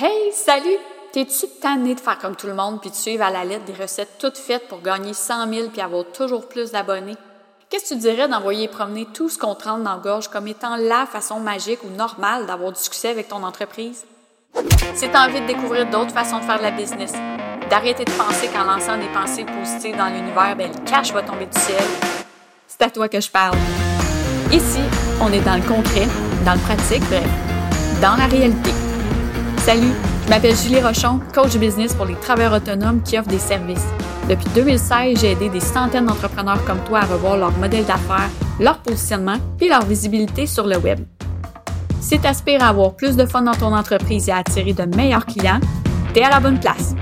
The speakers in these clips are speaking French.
Hey, salut! T'es-tu tanné de faire comme tout le monde puis de suivre à la lettre des recettes toutes faites pour gagner 100 000 puis avoir toujours plus d'abonnés? Qu'est-ce que tu dirais d'envoyer promener tout ce qu'on te dans la gorge comme étant la façon magique ou normale d'avoir du succès avec ton entreprise? Si t'as envie de découvrir d'autres façons de faire de la business, d'arrêter de penser qu'en lançant des pensées positives dans l'univers, ben, le cash va tomber du ciel, c'est à toi que je parle. Ici, on est dans le concret, dans le pratique, bref, dans la réalité. Salut, je m'appelle Julie Rochon, coach business pour les travailleurs autonomes qui offrent des services. Depuis 2016, j'ai aidé des centaines d'entrepreneurs comme toi à revoir leur modèle d'affaires, leur positionnement et leur visibilité sur le web. Si tu aspires à avoir plus de fun dans ton entreprise et à attirer de meilleurs clients, tu es à la bonne place.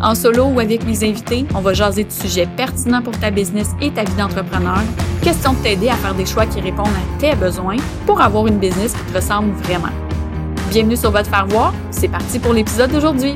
En solo ou avec mes invités, on va jaser de sujets pertinents pour ta business et ta vie d'entrepreneur. Question de t'aider à faire des choix qui répondent à tes besoins pour avoir une business qui te ressemble vraiment. Bienvenue sur votre faire voir. C'est parti pour l'épisode d'aujourd'hui.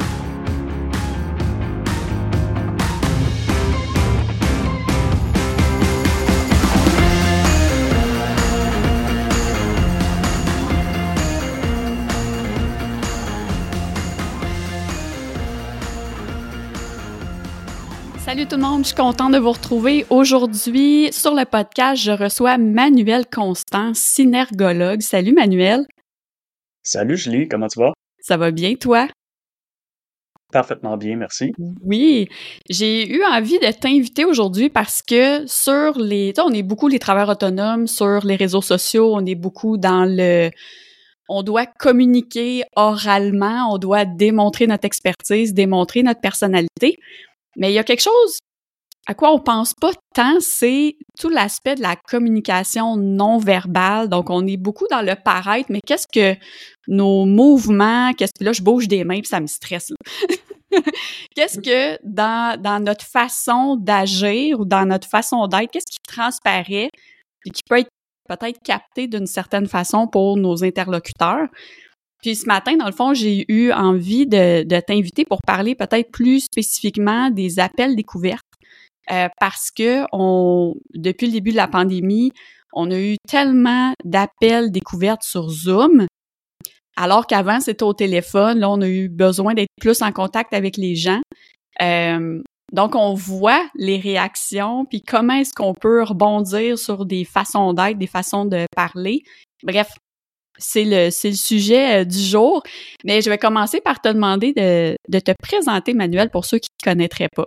Salut tout le monde, je suis contente de vous retrouver. Aujourd'hui, sur le podcast, je reçois Manuel Constant, synergologue. Salut Manuel. Salut Julie, comment tu vas? Ça va bien, toi? Parfaitement bien, merci. Oui, j'ai eu envie de t'inviter aujourd'hui parce que sur les, on est beaucoup les travailleurs autonomes sur les réseaux sociaux, on est beaucoup dans le, on doit communiquer oralement, on doit démontrer notre expertise, démontrer notre personnalité. Mais il y a quelque chose à quoi on pense pas tant, c'est tout l'aspect de la communication non verbale. Donc, on est beaucoup dans le paraître, mais qu'est-ce que nos mouvements, qu'est-ce que là, je bouge des mains puis ça me stresse. qu'est-ce que dans, dans notre façon d'agir ou dans notre façon d'être, qu'est-ce qui transparaît et qui peut être peut-être capté d'une certaine façon pour nos interlocuteurs? Puis ce matin, dans le fond, j'ai eu envie de, de t'inviter pour parler peut-être plus spécifiquement des appels découvertes euh, parce que on, depuis le début de la pandémie, on a eu tellement d'appels découvertes sur Zoom, alors qu'avant c'était au téléphone. Là, on a eu besoin d'être plus en contact avec les gens. Euh, donc, on voit les réactions, puis comment est-ce qu'on peut rebondir sur des façons d'être, des façons de parler. Bref, c'est le, c'est le sujet euh, du jour. Mais je vais commencer par te demander de, de te présenter, Manuel, pour ceux qui ne connaîtraient pas.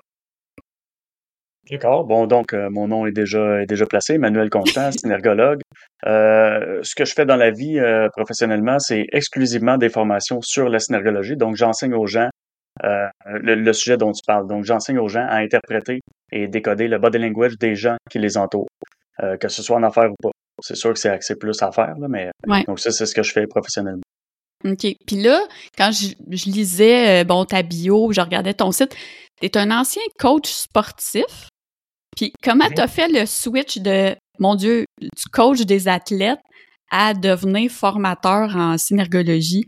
D'accord. Bon, donc, euh, mon nom est déjà, est déjà placé, Manuel Constant, synergologue. Euh, ce que je fais dans la vie euh, professionnellement, c'est exclusivement des formations sur la synergologie. Donc, j'enseigne aux gens euh, le, le, sujet dont tu parles. Donc, j'enseigne aux gens à interpréter et décoder le body language des gens qui les entourent, que ce soit en affaires ou pas. C'est sûr que c'est axé plus à faire, là, mais Ouais. donc ça, c'est ce que je fais professionnellement. OK. Puis là, quand je, je lisais, euh, bon, ta bio, je regardais ton site, tu es un ancien coach sportif. Puis comment tu as fait le switch de, mon Dieu, du coach des athlètes à devenir formateur en synergologie?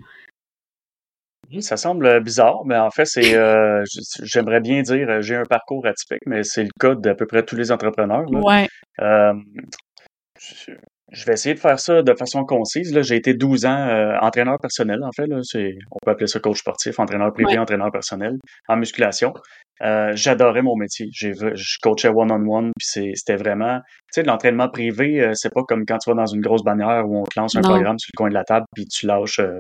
Ça semble bizarre, mais en fait, c'est, euh, j'aimerais bien dire, euh, j'ai un parcours atypique, mais c'est le cas d'à peu près tous les entrepreneurs. là. Ouais. Euh, je vais essayer de faire ça de façon concise. Là, j'ai été 12 ans euh, entraîneur personnel, en fait. Là, c'est, on peut appeler ça coach sportif, entraîneur privé, Ouais. entraîneur personnel en musculation. Euh, j'adorais mon métier. Je coachais one-on-one, puis c'était vraiment, tu sais, l'entraînement privé, euh, c'est pas comme quand tu vas dans une grosse bannière où on te lance un Non. programme sur le coin de la table, puis tu lâches euh,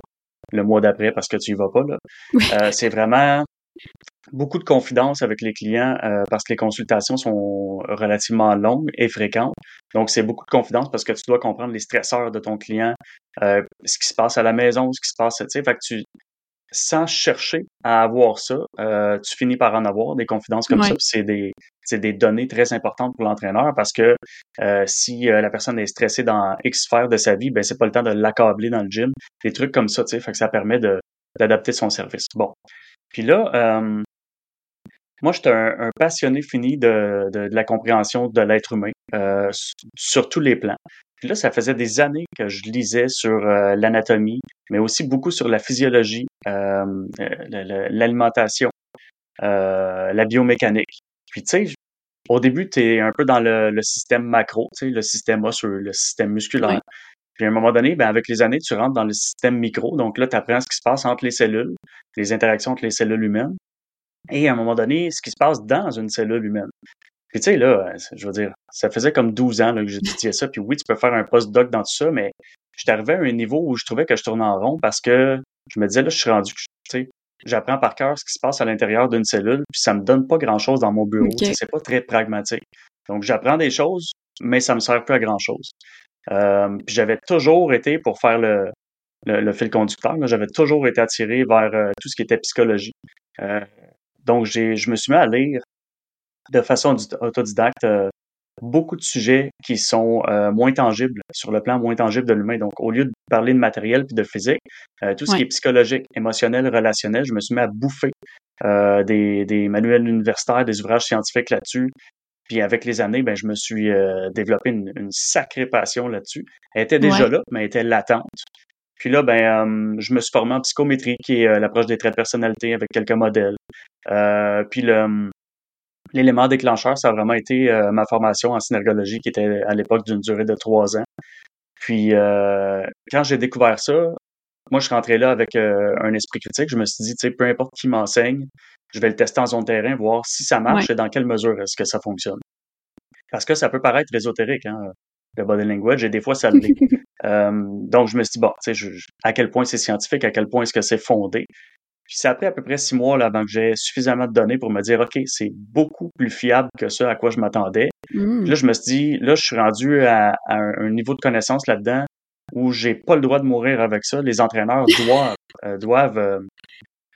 le mois d'après parce que tu y vas pas. Là. Oui. Euh, c'est vraiment beaucoup de confidence avec les clients euh, parce que les consultations sont relativement longues et fréquentes. Donc, c'est beaucoup de confidence parce que tu dois comprendre les stresseurs de ton client, euh, ce qui se passe à la maison, ce qui se passe, tu sais, fait que tu, sans chercher à avoir ça, euh, tu finis par en avoir des confidences comme Ouais. ça. C'est des, c'est des données très importantes pour l'entraîneur parce que euh, si euh, la personne est stressée dans X sphère de sa vie, ben c'est pas le temps de l'accabler dans le gym. Des trucs comme ça, tu sais, fait que ça permet de d'adapter son service. Bon. Puis là, euh, moi, j'étais un, un passionné fini de, de, de la compréhension de l'être humain euh, sur tous les plans. Puis là, ça faisait des années que je lisais sur euh, l'anatomie, mais aussi beaucoup sur la physiologie, euh, l'alimentation, euh, la biomécanique. Puis tu sais, au début, tu es un peu dans le, le système macro, tu sais, le système osseux, le système musculaire. Puis à un moment donné, ben, avec les années, tu rentres dans le système micro. Donc là, tu apprends ce qui se passe entre les cellules, les interactions entre les cellules humaines. Et à un moment donné, ce qui se passe dans une cellule humaine. Puis tu sais, là, je veux dire, ça faisait comme 12 ans là, que j'étudiais ça. Puis oui, tu peux faire un post-doc dans tout ça, mais je suis arrivé à un niveau où je trouvais que je tournais en rond parce que je me disais, là, je suis rendu, tu sais, j'apprends par cœur ce qui se passe à l'intérieur d'une cellule, puis ça me donne pas grand-chose dans mon bureau. C'est pas très pragmatique. Donc, j'apprends des choses, mais ça me sert plus à grand-chose. Euh, puis j'avais toujours été, pour faire le, le, fil conducteur, j'avais toujours été attiré vers euh, tout ce qui était psychologie. Euh, donc, j'ai, je me suis mis à lire de façon autodidacte beaucoup de sujets qui sont moins tangibles, sur le plan moins tangible de l'humain. Donc, au lieu de parler de matériel puis de physique, tout ce qui est psychologique, émotionnel, relationnel, je me suis mis à bouffer des, des manuels universitaires, des ouvrages scientifiques là-dessus, puis avec les années, ben, je me suis euh, développé une, une, sacrée passion là-dessus. Elle était déjà là, mais elle était latente. Puis là, ben, je me suis formé en psychométrie, qui est euh, l'approche des traits de personnalité avec quelques modèles. Euh, puis le l'élément déclencheur, ça a vraiment été ma formation en synergologie, qui était à l'époque d'une durée de trois ans. Puis quand j'ai découvert ça, moi, je suis rentré là avec un esprit critique. Je me suis dit, tu sais, peu importe qui m'enseigne, je vais le tester en zone terrain, voir si ça marche et dans quelle mesure est-ce que ça fonctionne. Parce que ça peut paraître ésotérique, hein, le body language, et des fois ça l'est. euh, donc je me suis dit, bon, tu sais, à quel point c'est scientifique, à quel point est-ce que c'est fondé? Puis c'est après à peu près six mois là, avant que j'ai suffisamment de données pour me dire, OK, c'est beaucoup plus fiable que ce à quoi je m'attendais. Mmh. Là, je me suis dit, là, je suis rendu à, un, niveau de connaissance là-dedans où j'ai pas le droit de mourir avec ça. Les entraîneurs doivent, euh, doivent euh,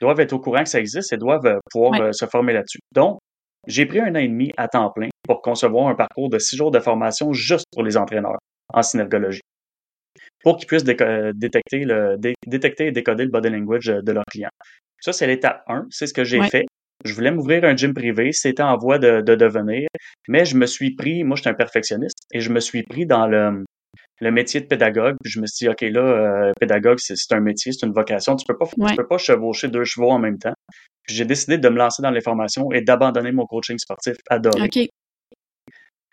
doivent être au courant que ça existe et doivent euh, pouvoir euh, se former là-dessus. Donc, j'ai pris un an et demi à temps plein pour concevoir un parcours de six jours de formation juste pour les entraîneurs en synergologie pour qu'ils puissent détecter, le, détecter et décoder le body language de leurs clients. Ça, c'est l'étape 1. C'est ce que j'ai fait. Je voulais m'ouvrir un gym privé. C'était en voie de, de, devenir. Mais je me suis pris, moi, je suis un perfectionniste et je me suis pris dans le, le métier de pédagogue. Puis je me suis dit, OK, là, euh, pédagogue, c'est un métier, c'est une vocation. Tu peux pas, tu peux pas chevaucher deux chevaux en même temps. Puis j'ai décidé de me lancer dans les formations et d'abandonner mon coaching sportif adoré. OK.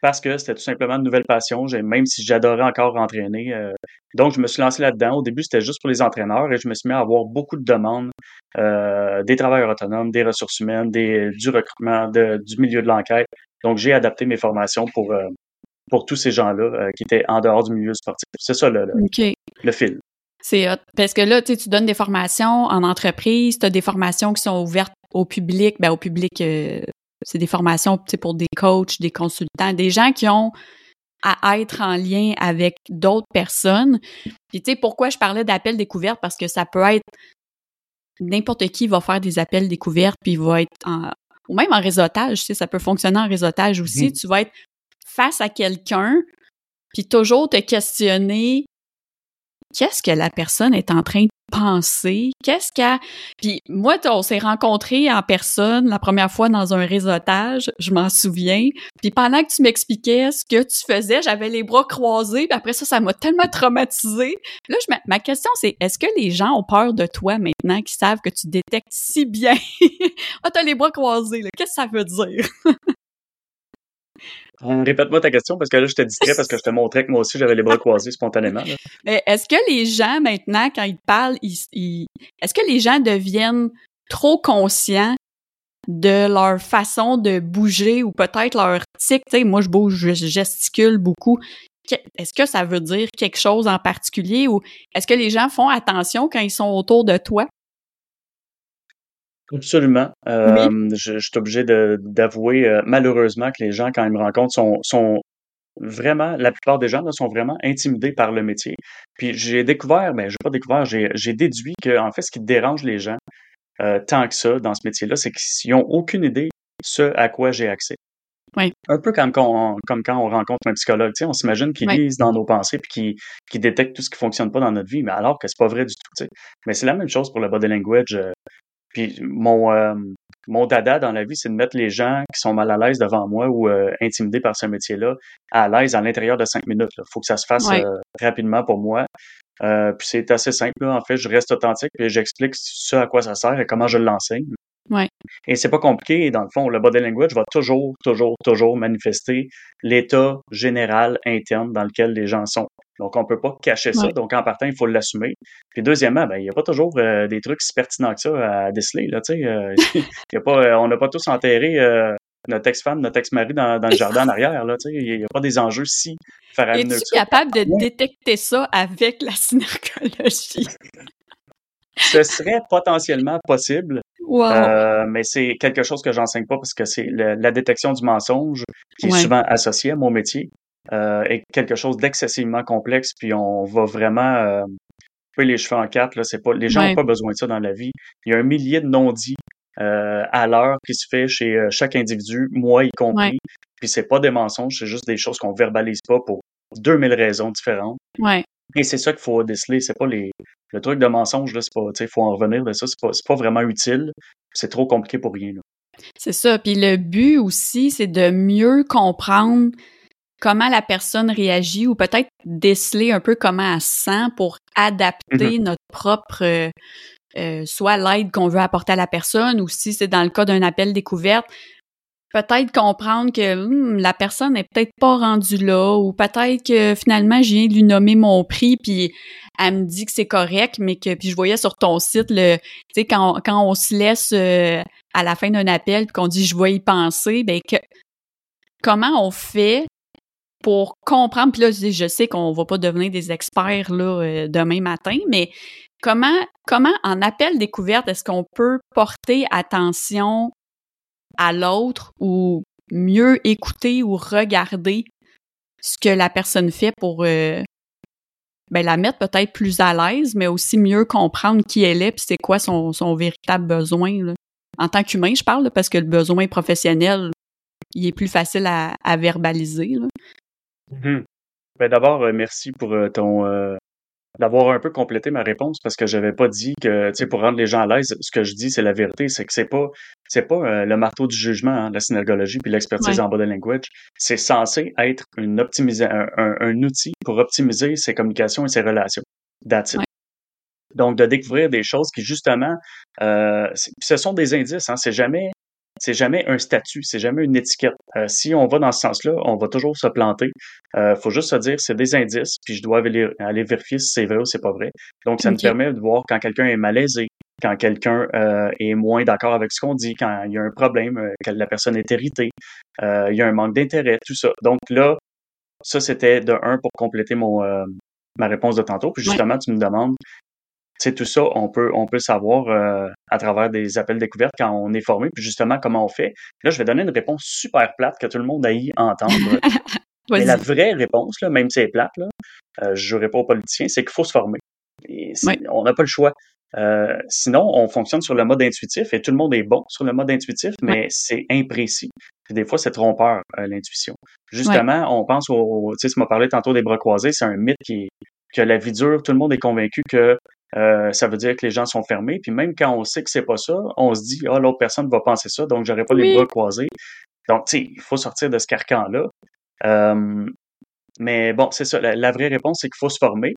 Parce que c'était tout simplement une nouvelle passion, même si j'adorais encore entraîner. Euh, donc, je me suis lancé là-dedans. Au début, c'était juste pour les entraîneurs et je me suis mis à avoir beaucoup de demandes euh, des travailleurs autonomes, des ressources humaines, des, du recrutement, de, du milieu de l'enquête. Donc, j'ai adapté mes formations pour, pour tous ces gens-là euh, qui étaient en dehors du milieu sportif. C'est ça le, le, fil. C'est Parce que là, tu donnes des formations en entreprise, tu as des formations qui sont ouvertes au public. Ben, au public, euh, c'est des formations pour des coachs, des consultants, des gens qui ont à être en lien avec d'autres personnes. Puis, tu sais, pourquoi je parlais d'appels découvertes? Parce que ça peut être n'importe qui va faire des appels découvertes, puis va être en, ou même en réseautage, tu sais, ça peut fonctionner en réseautage aussi. Mm-hmm. Tu vas être face à quelqu'un, puis toujours te questionner qu'est-ce que la personne est en train de penser, qu'est-ce qu'elle... Puis moi, on s'est rencontrés en personne la première fois dans un réseautage, je m'en souviens. Puis pendant que tu m'expliquais ce que tu faisais, j'avais les bras croisés, puis après ça, ça m'a tellement traumatisé. Là, je, ma question, c'est est-ce que les gens ont peur de toi maintenant, qui savent que tu détectes si bien? ah, t'as les bras croisés, qu'est-ce que ça veut dire? Répète-moi ta question parce que là, je te distrais parce que je te montrais que moi aussi, j'avais les bras croisés spontanément. Mais est-ce que les gens, maintenant, quand ils parlent, ils, est-ce que les gens deviennent trop conscients de leur façon de bouger ou peut-être leur tic? Tu sais, moi, je bouge, je gesticule beaucoup. Est-ce que ça veut dire quelque chose en particulier ou est-ce que les gens font attention quand ils sont autour de toi? Absolument. Euh, je, suis obligé d'avouer euh, malheureusement que les gens, quand ils me rencontrent, sont, sont vraiment, la plupart des gens là, sont vraiment intimidés par le métier. Puis j'ai découvert, ben j'ai pas découvert, j'ai déduit que en fait, ce qui dérange les gens euh, tant que ça dans ce métier-là, c'est qu'ils n'ont aucune idée ce à quoi j'ai accès. Oui. Un peu comme quand on, comme quand on rencontre un psychologue, on s'imagine qu'il lise dans nos pensées puis qu'il qu'il détecte tout ce qui fonctionne pas dans notre vie, mais alors que c'est pas vrai du tout. Mais c'est la même chose pour le body language. Puis mon, euh, mon dada dans la vie, c'est de mettre les gens qui sont mal à l'aise devant moi ou euh, intimidés par ce métier-là à l'aise à l'intérieur de cinq minutes. Il faut que ça se fasse euh, rapidement pour moi. puis c'est assez simple. En fait, je reste authentique et j'explique ce à quoi ça sert et comment je l'enseigne. Ouais. Et c'est pas compliqué. Dans le fond, le body language va toujours, toujours, toujours manifester l'état général interne dans lequel les gens sont. Donc, on peut pas cacher ça. Donc, en partant, il faut l'assumer. Puis, deuxièmement, ben, il n'y a pas toujours euh, des trucs si pertinents que ça à déceler. Là, tu sais, euh, y a pas, on n'a pas tous enterré notre ex-femme, notre ex-mari dans, dans, le jardin en arrière. Là, tu sais, il n'y a pas des enjeux si faramineux. Es-tu capable de détecter ça avec la synergologie? Ce serait potentiellement possible. Euh, mais c'est quelque chose que j'enseigne pas parce que c'est la détection du mensonge qui est souvent associé à mon métier euh, est quelque chose d'excessivement complexe. Puis on va vraiment euh, les cheveux en quatre. Là, c'est pas les gens n'ont pas besoin de ça dans la vie. Il y a un millier de non-dits euh, à l'heure qui se fait chez euh, chaque individu, moi y compris. Puis c'est pas des mensonges, c'est juste des choses qu'on verbalise pas pour 2000 raisons différentes. Ouais. Et c'est ça qu'il faut déceler. C'est pas les, le truc de mensonge, là, c'est pas, tu sais, faut en revenir de ça. C'est pas, pas vraiment utile. C'est trop compliqué pour rien, C'est ça. Puis le but aussi, c'est de mieux comprendre comment la personne réagit ou peut-être déceler un peu comment elle se sent pour adapter mm-hmm. notre propre, euh, euh, soit l'aide qu'on veut apporter à la personne ou si c'est dans le cas d'un appel découverte, peut-être comprendre que hmm, la personne n'est peut-être pas rendue là ou peut-être que finalement je viens de lui nommer mon prix puis elle me dit que c'est correct mais que puis je voyais sur ton site le tu sais quand, quand on se laisse euh, à la fin d'un appel puis qu'on dit je vais y penser ben que comment on fait pour comprendre puis là je sais qu'on va pas devenir des experts là euh, demain matin mais comment comment en appel découverte est-ce qu'on peut porter attention à l'autre ou mieux écouter ou regarder ce que la personne fait pour euh, ben, la mettre peut-être plus à l'aise, mais aussi mieux comprendre qui elle est puis c'est quoi son, son véritable besoin. En tant qu'humain, je parle, parce que le besoin professionnel, il est plus facile à, verbaliser. Mmh ben, D'abord, euh, merci pour euh, ton, d'avoir un peu complété ma réponse parce que j'avais pas dit que, tu sais, pour rendre les gens à l'aise, ce que je dis, c'est la vérité, c'est que c'est pas, c'est pas euh, le marteau du jugement, hein, la synergologie puis l'expertise en body language. C'est censé être une optimisation, un, un, outil pour optimiser ses communications et ses relations. That's Donc, de découvrir des choses qui, justement, euh, ce sont des indices, hein, c'est jamais c'est jamais un statut, c'est jamais une étiquette. Euh, si on va dans ce sens-là, on va toujours se planter. Euh, faut juste se dire c'est des indices, puis je dois aller, aller vérifier si c'est vrai ou c'est pas vrai. Donc ça me permet de voir quand quelqu'un est malaisé, quand quelqu'un euh, est moins d'accord avec ce qu'on dit, quand il y a un problème, euh, quand la personne est irritée, euh, il y a un manque d'intérêt, tout ça. Donc là, ça c'était de un pour compléter mon ma réponse de tantôt. Puis justement, tu me demandes sais, tout ça, on peut, on peut savoir euh, à travers des appels découvertes quand on est formé, puis justement comment on fait. Là, je vais donner une réponse super plate que tout le monde a y entendre. Mais la vraie réponse, là, même si elle est plate, là, euh, je ne jouerai pas aux politiciens, c'est qu'il faut se former. On n'a pas le choix. Euh, sinon, on fonctionne sur le mode intuitif et tout le monde est bon sur le mode intuitif, mais c'est imprécis. des fois, c'est trompeur, l'intuition. Justement, on pense au, tu sais, tu m'as parlé tantôt des bras croisés, c'est un mythe qui que la vie dure, tout le monde est convaincu que euh, ça veut dire que les gens sont fermés. Puis même quand on sait que c'est pas ça, on se dit ah l'autre personne va penser ça, donc j'aurais pas les bras croisés. Donc tu sais, il faut sortir de ce carcan là. Euh, mais bon, c'est ça. La, vraie réponse c'est qu'il faut se former.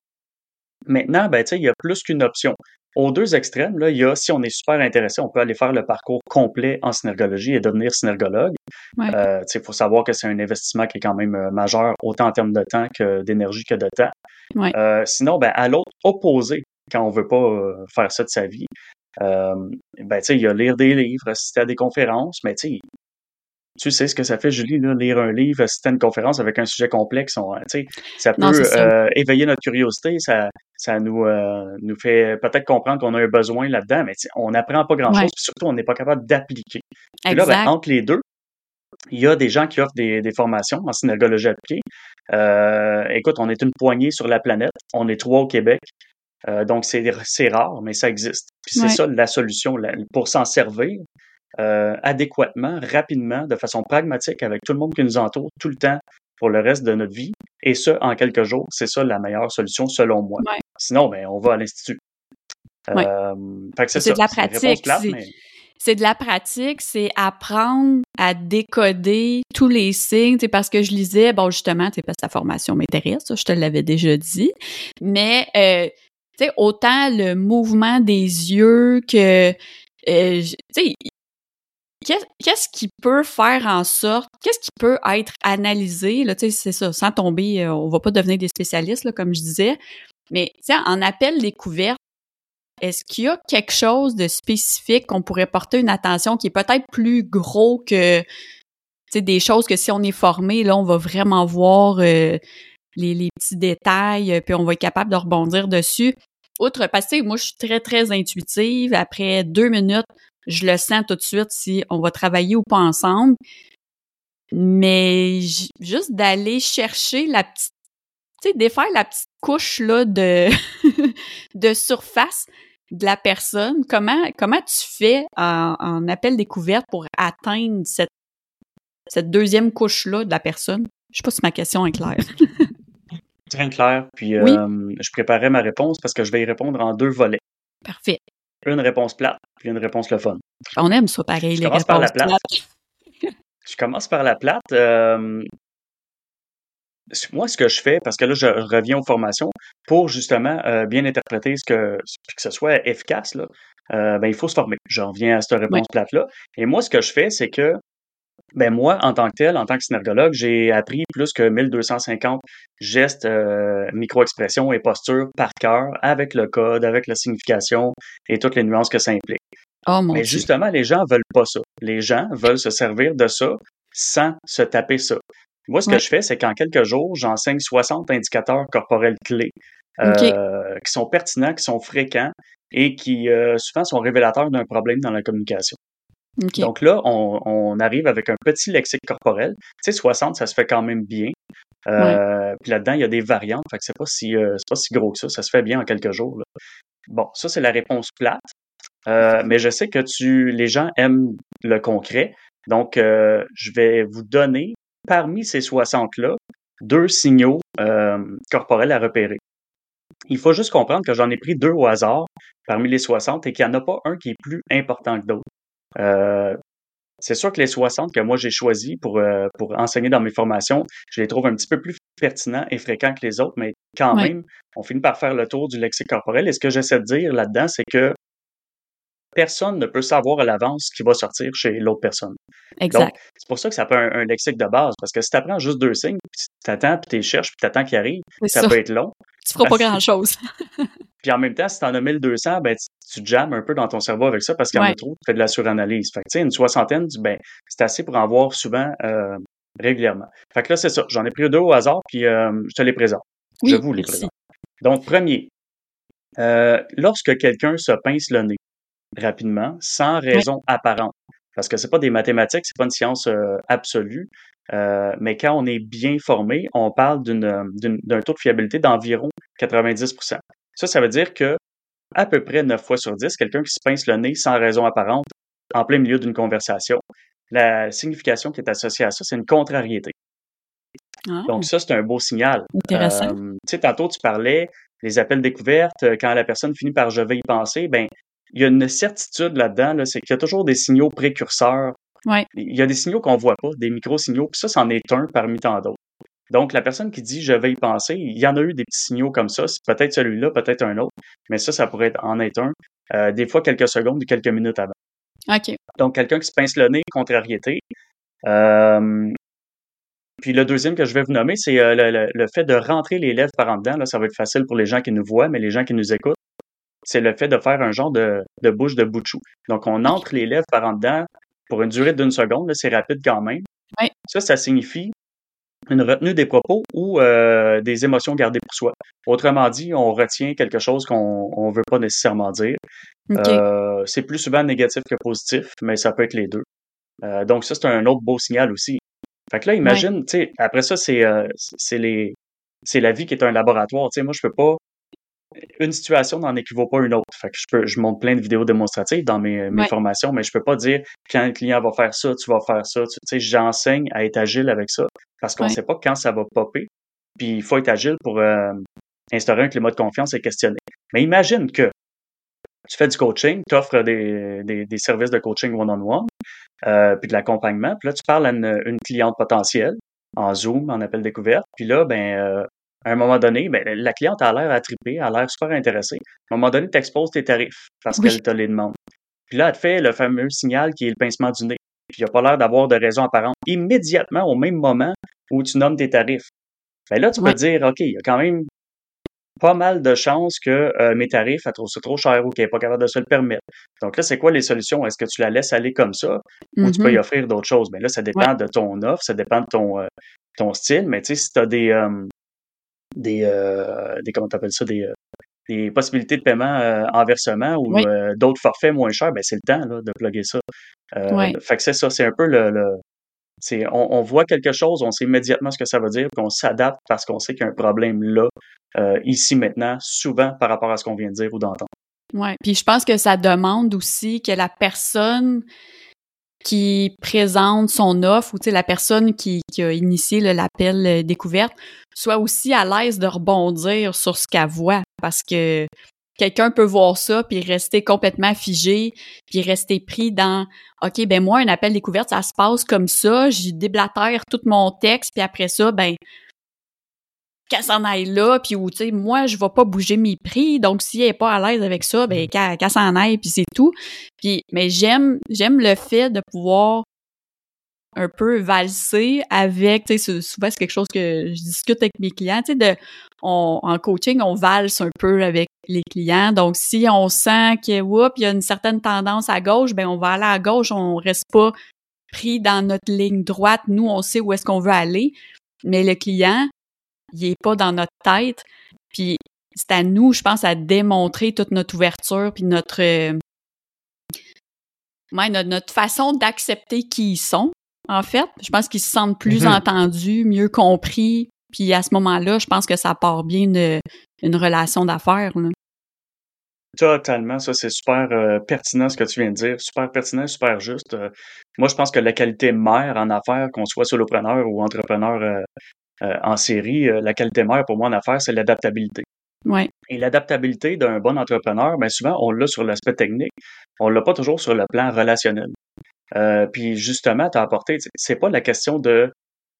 Maintenant, ben tu sais, il y a plus qu'une option. Aux deux extrêmes, là, il y a, si on est super intéressé, on peut aller faire le parcours complet en synergologie et devenir synergologue. Euh, il faut savoir que c'est un investissement qui est quand même majeur, autant en termes de temps que d'énergie que de temps. sinon, ben, à l'autre opposé quand on veut pas euh, faire ça de sa vie. Euh, ben, tu sais, il y a lire des livres, assister à des conférences, mais tu sais, tu sais ce que ça fait, Julie, là, lire un livre, assister à une conférence avec un sujet complexe, on, ça peut euh, éveiller notre curiosité, ça, ça nous, nous fait peut-être comprendre qu'on a un besoin là-dedans, mais on n'apprend pas grand-chose, surtout on n'est pas capable d'appliquer. Et là, ben, entre les deux, il y a des gens qui offrent des, des formations en synergologie appliquée. Euh, écoute, on est une poignée sur la planète. On est trois au Québec. Euh, donc, c'est rare, mais ça existe. Puis c'est ça la solution pour s'en servir euh, adéquatement, rapidement, de façon pragmatique avec tout le monde qui nous entoure tout le temps pour le reste de notre vie. Et ce, en quelques jours, c'est ça la meilleure solution selon moi. Sinon, ben, on va à l'Institut. Euh, c'est de la pratique. C'est de la pratique, c'est apprendre à décoder tous les signes, parce que je lisais, bon justement, parce que la formation m'intéresse, je te l'avais déjà dit, mais euh, sais, autant le mouvement des yeux que, euh, tu qu'est-ce qui peut faire en sorte, qu'est-ce qui peut être analysé, là, tu c'est ça, sans tomber, euh, on va pas devenir des spécialistes, là, comme je disais, mais, tu en appel découverte, est-ce qu'il y a quelque chose de spécifique qu'on pourrait porter une attention qui est peut-être plus gros que, tu des choses que si on est formé, là, on va vraiment voir euh, les, les, petits détails, puis on va être capable de rebondir dessus? Outre, parce que moi, je suis très, très intuitive. Après deux minutes, je le sens tout de suite si on va travailler ou pas ensemble. Mais juste d'aller chercher la petite, tu sais, défaire la petite couche là de de surface de la personne. Comment comment tu fais en, appel découverte pour atteindre cette cette deuxième couche là de la personne? Je sais pas si ma question est claire. Très clair. Puis euh, je préparais ma réponse parce que je vais y répondre en deux volets. Parfait une réponse plate, puis une réponse le fun. On aime ça pareil, je les commence par la plate. je commence par la plate. Euh, moi, ce que je fais, parce que là, je, reviens aux formations, pour justement euh, bien interpréter ce que, que ce soit efficace, là, ben, il faut se former. Je reviens à cette réponse plate-là. Et moi, ce que je fais, c'est que ben moi, en tant que tel, en tant que synergologue, j'ai appris plus que 1250 gestes, euh, micro-expressions et postures par cœur, avec le code, avec la signification et toutes les nuances que ça implique. Oh, Mais justement, les gens veulent pas ça. Les gens veulent se servir de ça sans se taper ça. Moi, ce que je fais, c'est qu'en quelques jours, j'enseigne 60 indicateurs corporels clés euh, qui sont pertinents, qui sont fréquents et qui euh, souvent sont révélateurs d'un problème dans la communication. Donc là, on, arrive avec un petit lexique corporel. Tu sais, 60, ça se fait quand même bien. Euh, puis là-dedans, il y a des variantes. Fait que c'est pas si euh, pas si gros que ça. Ça se fait bien en quelques jours. Bon, ça, c'est la réponse plate. Euh, mais je sais que tu, les gens aiment le concret. Donc, je vais vous donner, parmi ces 60-là, deux signaux corporels à repérer. Il faut juste comprendre que j'en ai pris deux au hasard parmi les 60 et qu'il n'y en a pas un qui est plus important que d'autres. Euh, c'est sûr que les 60 que moi j'ai choisis pour, euh, pour enseigner dans mes formations, je les trouve un petit peu plus pertinents et fréquents que les autres, mais quand même, on finit par faire le tour du lexique corporel. Et ce que j'essaie de dire là-dedans, c'est que personne ne peut savoir à l'avance ce qui va sortir chez l'autre personne. Exact. C'est pour ça que ça peut un, un lexique de base, parce que si tu apprends juste deux signes, puis tu t'attends, puis tu cherches, puis tu attends qu'ils arrivent, ça, peut être long. Tu feras pas grand-chose. puis en même temps, si tu en as 1200, ben, tu jammes un peu dans ton cerveau avec ça parce qu'il y en a trop, tu fais de la suranalyse. Fait que, tu sais, une soixantaine, ben, c'est assez pour en voir souvent euh, régulièrement. Fait que là, c'est ça. J'en ai pris deux au hasard, puis euh, je te les présente. je vous les présente. Donc, premier, euh, lorsque quelqu'un se pince le nez rapidement, sans raison apparente, parce que c'est pas des mathématiques, c'est pas une science absolue, mais quand on est bien formé, on parle d'un taux de fiabilité d'environ 90% Ça, ça veut dire que à peu près 9 fois sur 10, quelqu'un qui se pince le nez sans raison apparente en plein milieu d'une conversation. La signification qui est associée à ça, c'est une contrariété. Ah. Donc ça, c'est un beau signal. Intéressant. Euh, tu sais, tantôt, tu parlais des appels découvertes. Euh, quand la personne finit par « je vais y penser », ben il y a une certitude là-dedans, là, c'est qu'il y a toujours des signaux précurseurs. Ouais. Il y a des signaux qu'on voit pas, des micro-signaux, puis ça, c'en est un parmi tant d'autres. Donc, la personne qui dit je vais y penser, il y en a eu des petits signaux comme ça. C'est peut-être celui-là, peut-être un autre, mais ça, ça pourrait en être un. Euh, des fois, quelques secondes ou quelques minutes avant. OK. Donc, quelqu'un qui se pince le nez, contrariété. Euh, puis le deuxième que je vais vous nommer, c'est euh, le, fait de rentrer les lèvres par en dedans. Là, ça va être facile pour les gens qui nous voient, mais les gens qui nous écoutent, c'est le fait de faire un genre de, de bouche de bouchou. Donc, on entre les lèvres par en dedans pour une durée d'une seconde. C'est rapide quand même. Oui. Ça, ça signifie une retenue des propos ou euh, des émotions gardées pour soi. Autrement dit, on retient quelque chose qu'on ne veut pas nécessairement dire. Euh, c'est plus souvent négatif que positif, mais ça peut être les deux. Euh, donc ça, c'est un autre beau signal aussi. Fait que là, imagine, tu sais, après ça, c'est c'est les c'est la vie qui est un laboratoire. Tu sais, moi, je peux pas une situation n'en équivaut pas une autre. Fait que je peux, je montre plein de vidéos démonstratives dans mes, mes formations, mais je peux pas dire quand un client va faire ça, tu vas faire ça. Tu sais, j'enseigne à être agile avec ça parce qu'on ne sait pas quand ça va popper. Puis il faut être agile pour euh, instaurer un climat de confiance et questionner. Mais imagine que tu fais du coaching, tu offres des, des, des, services de coaching one-on-one, euh, puis de l'accompagnement, puis là, tu parles à une, une, cliente potentielle en Zoom, en appel découverte, puis là, ben, euh, à un moment donné, ben, la cliente a l'air à triper, a l'air super intéressée. À un moment donné, tu exposes tes tarifs parce qu'elle te les demande. Puis là, elle te fait le fameux signal qui est le pincement du nez. puis il n'a pas l'air d'avoir de raison apparente immédiatement au même moment où tu nommes tes tarifs. Ben là, tu peux dire, OK, il y a quand même pas mal de chances que euh, mes tarifs, elle trouve ça trop cher ou qu'elle n'est pas capable de se le permettre. Donc là, c'est quoi les solutions? Est-ce que tu la laisses aller comme ça ou tu peux y mm-hmm. offrir d'autres choses? Mais ben là, ça dépend de ton offre, ça dépend de ton, euh, ton style. Mais tu sais, si tu as des, euh, des, des, comment t'appelles ça, des, des possibilités de paiement en versement ou d'autres forfaits moins chers, ben c'est le temps là, de plugger ça. Fait que c'est ça, c'est un peu le, le on, on, voit quelque chose, on sait immédiatement ce que ça veut dire, puis on s'adapte parce qu'on sait qu'il y a un problème là, euh, ici maintenant, souvent par rapport à ce qu'on vient de dire ou d'entendre. Ouais, puis je pense que ça demande aussi que la personne qui présente son offre ou la personne qui, qui a initié l'appel euh, découverte soit aussi à l'aise de rebondir sur ce qu'elle voit. Parce que quelqu'un peut voir ça puis rester complètement figé puis rester pris dans OK ben moi un appel découverte ça se passe comme ça, j'y déblatère tout mon texte puis après ça ben qu'elle s'en aille là, puis où, tu sais, moi, je vais pas bouger mes prix, donc si elle est pas à l'aise avec ça, ben mm. qu'elle s'en aille, puis c'est tout. Puis, mais j'aime j'aime le fait de pouvoir un peu valser avec, tu sais, souvent c'est quelque chose que je discute avec mes clients, tu sais, de, en coaching, on valse un peu avec les clients. Donc, si on sent que, whoop, il y a une certaine tendance à gauche, ben on va aller à gauche, on reste pas pris dans notre ligne droite. Nous, on sait où est-ce qu'on veut aller. Mais le client, il est pas dans notre tête. Puis c'est à nous, je pense, à démontrer toute notre ouverture puis notre euh, notre, façon d'accepter qui ils sont. En fait, je pense qu'ils se sentent plus mm-hmm. entendus, mieux compris. Puis à ce moment-là, je pense que ça part bien une, une relation d'affaires. Totalement, ça c'est super euh, pertinent ce que tu viens de dire, super pertinent, super juste. Euh, moi, je pense que la qualité mère en affaires, qu'on soit solopreneur ou entrepreneur en série, euh, la qualité mère pour moi en affaires, c'est l'adaptabilité. Ouais. Et l'adaptabilité d'un bon entrepreneur, bien souvent, on l'a sur l'aspect technique, on l'a pas toujours sur le plan relationnel. Euh, puis justement, tu as apporté, c'est pas la question de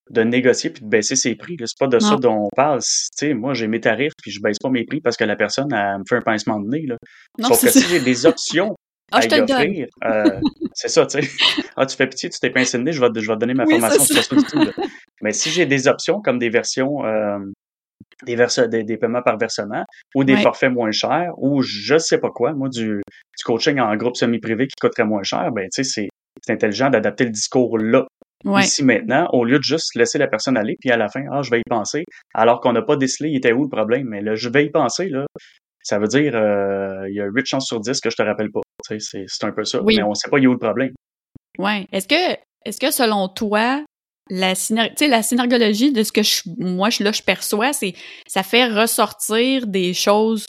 de négocier puis de baisser ses prix. C'est pas de ça dont on parle. sais, moi, j'ai mes tarifs puis je baisse pas mes prix parce que la personne elle me fait un pincement de nez. Là. Sauf que si j'ai des options ah, à y offrir, euh, c'est ça, tu sais. Ah, tu fais pitié, tu t'es pincé le nez, je vais, je vais te donner ma formation sur ce tout. Mais si j'ai des options comme des versions, euh, des, des, des, paiements par versement ou des forfaits moins chers ou je sais pas quoi, moi, du, du coaching en groupe semi-privé qui coûterait moins cher, ben, tu sais, c'est intelligent d'adapter le discours là. Ici maintenant, au lieu de juste laisser la personne aller, puis à la fin, ah, je vais y penser, alors qu'on n'a pas décelé, il était où le problème, mais là, je vais y penser, là, ça veut dire, euh, il y a 8 chances sur 10 que je te rappelle pas. C'est un peu ça. Mais on sait pas, il y a où le problème. Ouais. Est-ce que, est-ce que selon toi, la, la synergologie de ce que je, moi je, là, je perçois, c'est ça fait ressortir des choses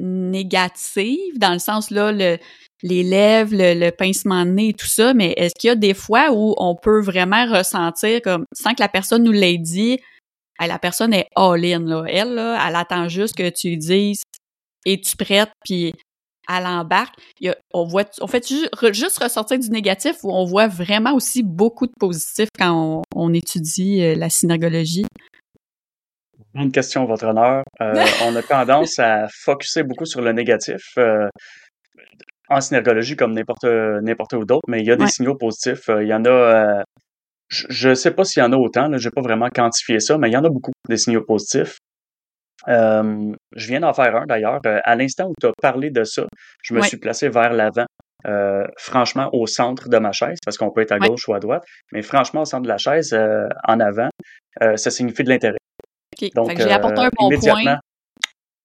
négatives, dans le sens là, le, les lèvres, le, pincement de nez et tout ça, mais est-ce qu'il y a des fois où on peut vraiment ressentir comme sans que la personne nous l'ait dit, la personne est all-in, là. Elle, là, elle attend juste que tu dises es-tu prête, puis à l'embarque, on voit, on fait juste ressortir du négatif ou on voit vraiment aussi beaucoup de positifs quand on, étudie euh, la synergologie? Bonne question, votre honneur. Euh, on a tendance à focuser beaucoup sur le négatif euh, en synergologie comme n'importe n'importe où d'autre, mais il y a des signaux positifs. Il y en a. je ne sais pas s'il y en a autant, je n'ai pas vraiment quantifié ça, mais il y en a beaucoup des signaux positifs. Euh, je viens d'en faire un d'ailleurs. Euh, à l'instant où tu as parlé de ça, je me suis placé vers l'avant. Euh, franchement au centre de ma chaise, parce qu'on peut être à gauche ou à droite, mais franchement au centre de la chaise, euh, en avant, ça signifie de l'intérêt. Donc, j'ai apporté un bon point.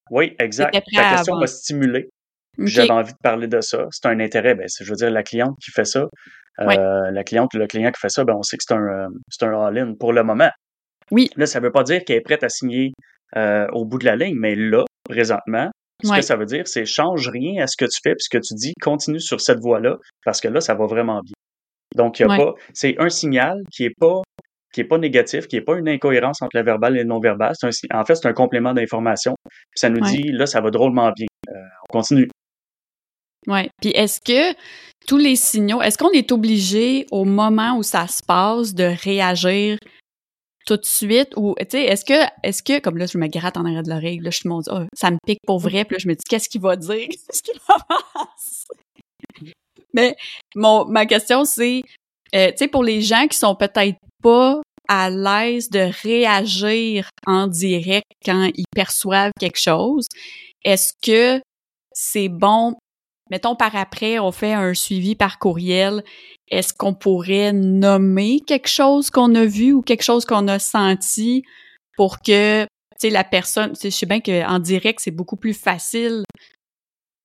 Oui, exact. La question m'a stimulé. J'avais envie de parler de ça. C'est un intérêt. Ben, je veux dire, la cliente qui fait ça, la cliente ou le client qui fait ça, ben, on sait que c'est un, c'est un all-in pour le moment. Oui. Là, ça ne veut pas dire qu'elle est prête à signer euh, au bout de la ligne. Mais là, présentement, ce que ça veut dire, c'est change rien à ce que tu fais puis ce que tu dis, continue sur cette voie-là parce que là, ça va vraiment bien. Donc, il y a pas, c'est un signal qui est pas qui est pas négatif, qui est pas une incohérence entre le verbal et le non-verbal. en fait, c'est un complément d'information. Ça nous dit, là, ça va drôlement bien. Euh, on continue. Oui. Puis est-ce que tous les signaux, est-ce qu'on est obligé au moment où ça se passe de réagir tout de suite ou tu sais est-ce que est-ce que comme là je me gratte en arrière de l'oreille là je me dis oh, ça me pique pour vrai puis là je me dis qu'est-ce qu'il va dire? Qu'est-ce qu'il va passer mais mon ma question c'est Euh, tu sais, pour les gens qui sont peut-être pas à l'aise de réagir en direct quand ils perçoivent quelque chose, est-ce que c'est bon, mettons par après, on fait un suivi par courriel, est-ce qu'on pourrait nommer quelque chose qu'on a vu ou quelque chose qu'on a senti pour que, tu sais, la personne, je sais bien qu'en direct, c'est beaucoup plus facile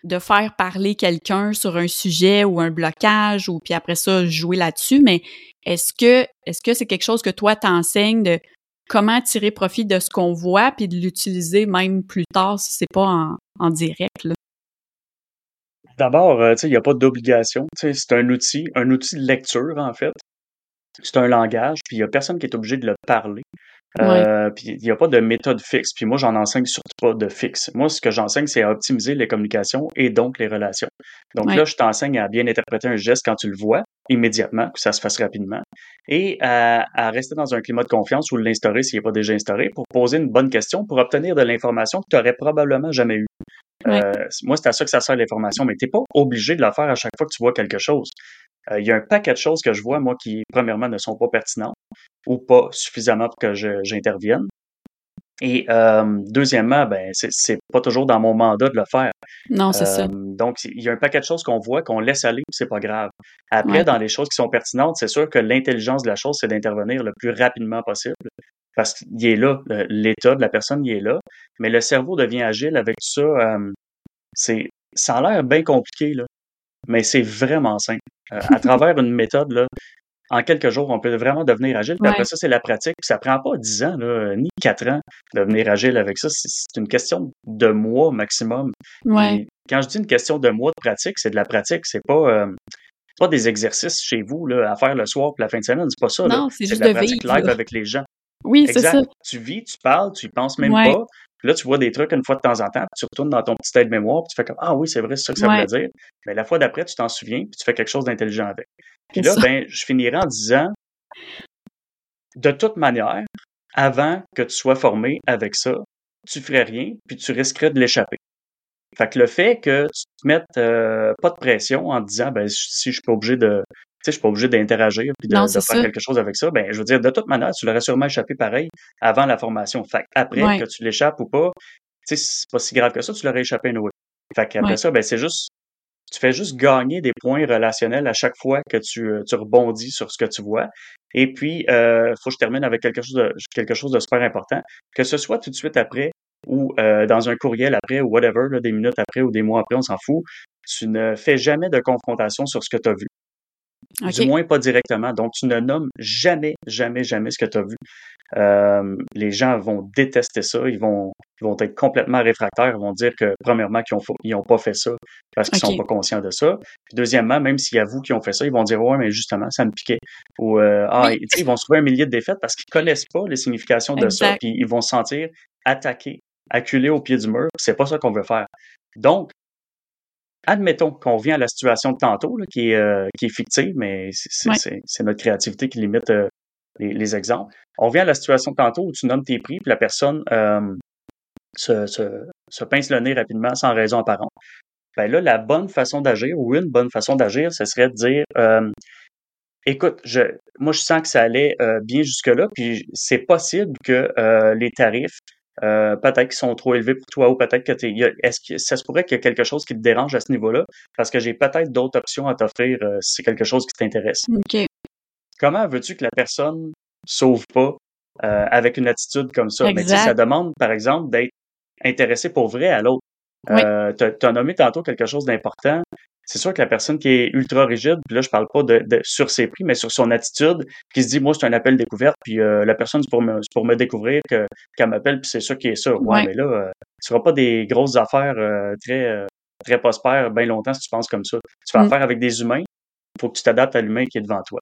de faire parler quelqu'un sur un sujet ou un blocage ou puis après ça jouer là-dessus mais est-ce que est-ce que c'est quelque chose que toi t'enseignes de comment tirer profit de ce qu'on voit puis de l'utiliser même plus tard si c'est pas en, direct là? D'abord, euh, il n'y a pas d'obligation. C'est un outil, un outil de lecture, en fait. C'est un langage, puis il n'y a personne qui est obligé de le parler. Euh, puis il n'y a pas de méthode fixe. Puis moi, j'en enseigne surtout pas de fixe. Moi, ce que j'enseigne, c'est à optimiser les communications et donc les relations. Donc là, je t'enseigne à bien interpréter un geste quand tu le vois immédiatement, que ça se fasse rapidement, et à, rester dans un climat de confiance ou l'instaurer s'il n'est pas déjà instauré pour poser une bonne question, pour obtenir de l'information que tu n'aurais probablement jamais eue. Euh, moi, c'est à ça que ça sert l'information, mais tu n'es pas obligé de la faire à chaque fois que tu vois quelque chose. Euh, il y a un paquet de choses que je vois, moi, qui, premièrement, ne sont pas pertinentes ou pas suffisamment pour que j'intervienne. Et euh, deuxièmement, ben c'est pas toujours dans mon mandat de le faire. Non, c'est ça. Euh, donc, il y a un paquet de choses qu'on voit, qu'on laisse aller, c'est pas grave. Après, dans les choses qui sont pertinentes, c'est sûr que l'intelligence de la chose, c'est d'intervenir le plus rapidement possible. Parce qu'il est là, l'état de la personne, il est là. Mais le cerveau devient agile avec ça. Euh, c'est, ça a l'air bien compliqué, là, mais c'est vraiment simple. Euh, à travers une méthode, là, en quelques jours, on peut vraiment devenir agile. Puis après ça, c'est la pratique. Puis ça prend pas dix ans, là, ni quatre ans de devenir agile avec ça. C'est une question de mois maximum. Ouais. quand je dis une question de mois de pratique, c'est de la pratique. C'est pas, euh, pas des exercices chez vous là, à faire le soir pour la fin de semaine. C'est pas ça. Non, c'est juste de la pratique live avec les gens. Oui, c'est ça. Tu vis, tu parles, tu y penses même pas. Puis là, tu vois des trucs une fois de temps en temps, puis tu retournes dans ton petit aide-mémoire, puis tu fais comme Ah oui, c'est vrai, c'est ça que ça veut dire. Mais la fois d'après, tu t'en souviens, puis tu fais quelque chose d'intelligent avec. Puis là, ben, je finirai en disant De toute manière, avant que tu sois formé avec ça, tu ferais rien, puis tu risquerais de l'échapper. Fait que le fait que tu te mettes euh, pas de pression en te disant ben si je suis pas obligé de sais, je suis pas obligé d'interagir puis de, faire quelque chose avec ça. Ben, je veux dire, de toute manière, tu l'aurais sûrement échappé pareil avant la formation. Fait après, que tu l'échappes ou pas, tu sais, c'est pas si grave que ça, tu l'aurais échappé une Fait qu'après ça, ben, c'est juste, tu fais juste gagner des points relationnels à chaque fois que tu, euh, tu rebondis sur ce que tu vois. Et puis, euh, faut que je termine avec quelque chose de, quelque chose de super important. Que ce soit tout de suite après ou euh, dans un courriel après ou whatever, des minutes après ou des mois après, on s'en fout. Tu ne fais jamais de confrontation sur ce que tu as vu. Du moins pas directement. Donc, tu ne nommes jamais, jamais, jamais ce que tu as vu. Euh, les gens vont détester ça. Ils vont, ils vont être complètement réfractaires. Ils vont dire que, premièrement, qu'ils n'ont pas fait ça parce qu'ils sont pas conscients de ça. Puis, deuxièmement, même s'il y a vous qui ont fait ça, ils vont dire Ouais, mais justement, ça me piquait. Ou euh, Ah, ils vont se trouver un millier de défaites parce qu'ils connaissent pas les significations de ça. Puis ils vont se sentir attaqués, acculés au pied du mur. C'est pas ça qu'on veut faire. Donc, admettons qu'on vient à la situation de tantôt, qui, est, euh, qui est fictive, mais c'est notre créativité qui limite euh, les, exemples. On vient à la situation de tantôt où tu nommes tes prix, puis la personne euh, se, se, pince le nez rapidement sans raison apparente. Ben là, la bonne façon d'agir, ou une bonne façon d'agir, ce serait de dire écoute, je, moi je sens que ça allait bien jusque-là, puis c'est possible que les tarifs euh, peut-être qu'ils sont trop élevés pour toi ou peut-être que tu est-ce que ça se pourrait qu'il y a quelque chose qui te dérange à ce niveau-là? Parce que j'ai peut-être d'autres options à t'offrir euh, si c'est quelque chose qui t'intéresse. Comment veux-tu que la personne sauve pas euh, avec une attitude comme ça? Mais ça demande, par exemple, d'être intéressé pour vrai à l'autre. tu as, nommé tantôt quelque chose d'important c'est sûr que la personne qui est ultra rigide, puis là, je parle pas de, sur ses prix, mais sur son attitude, qui se dit, moi, c'est un appel découverte, puis euh, la personne, c'est pour me, pour me découvrir que, qu'elle m'appelle, puis c'est ça qui est ça. Ouais, mais là, euh, tu feras pas des grosses affaires euh, très, très prospères bien longtemps si tu penses comme ça. Tu fais mm. affaire avec des humains, il faut que tu t'adaptes à l'humain qui est devant toi.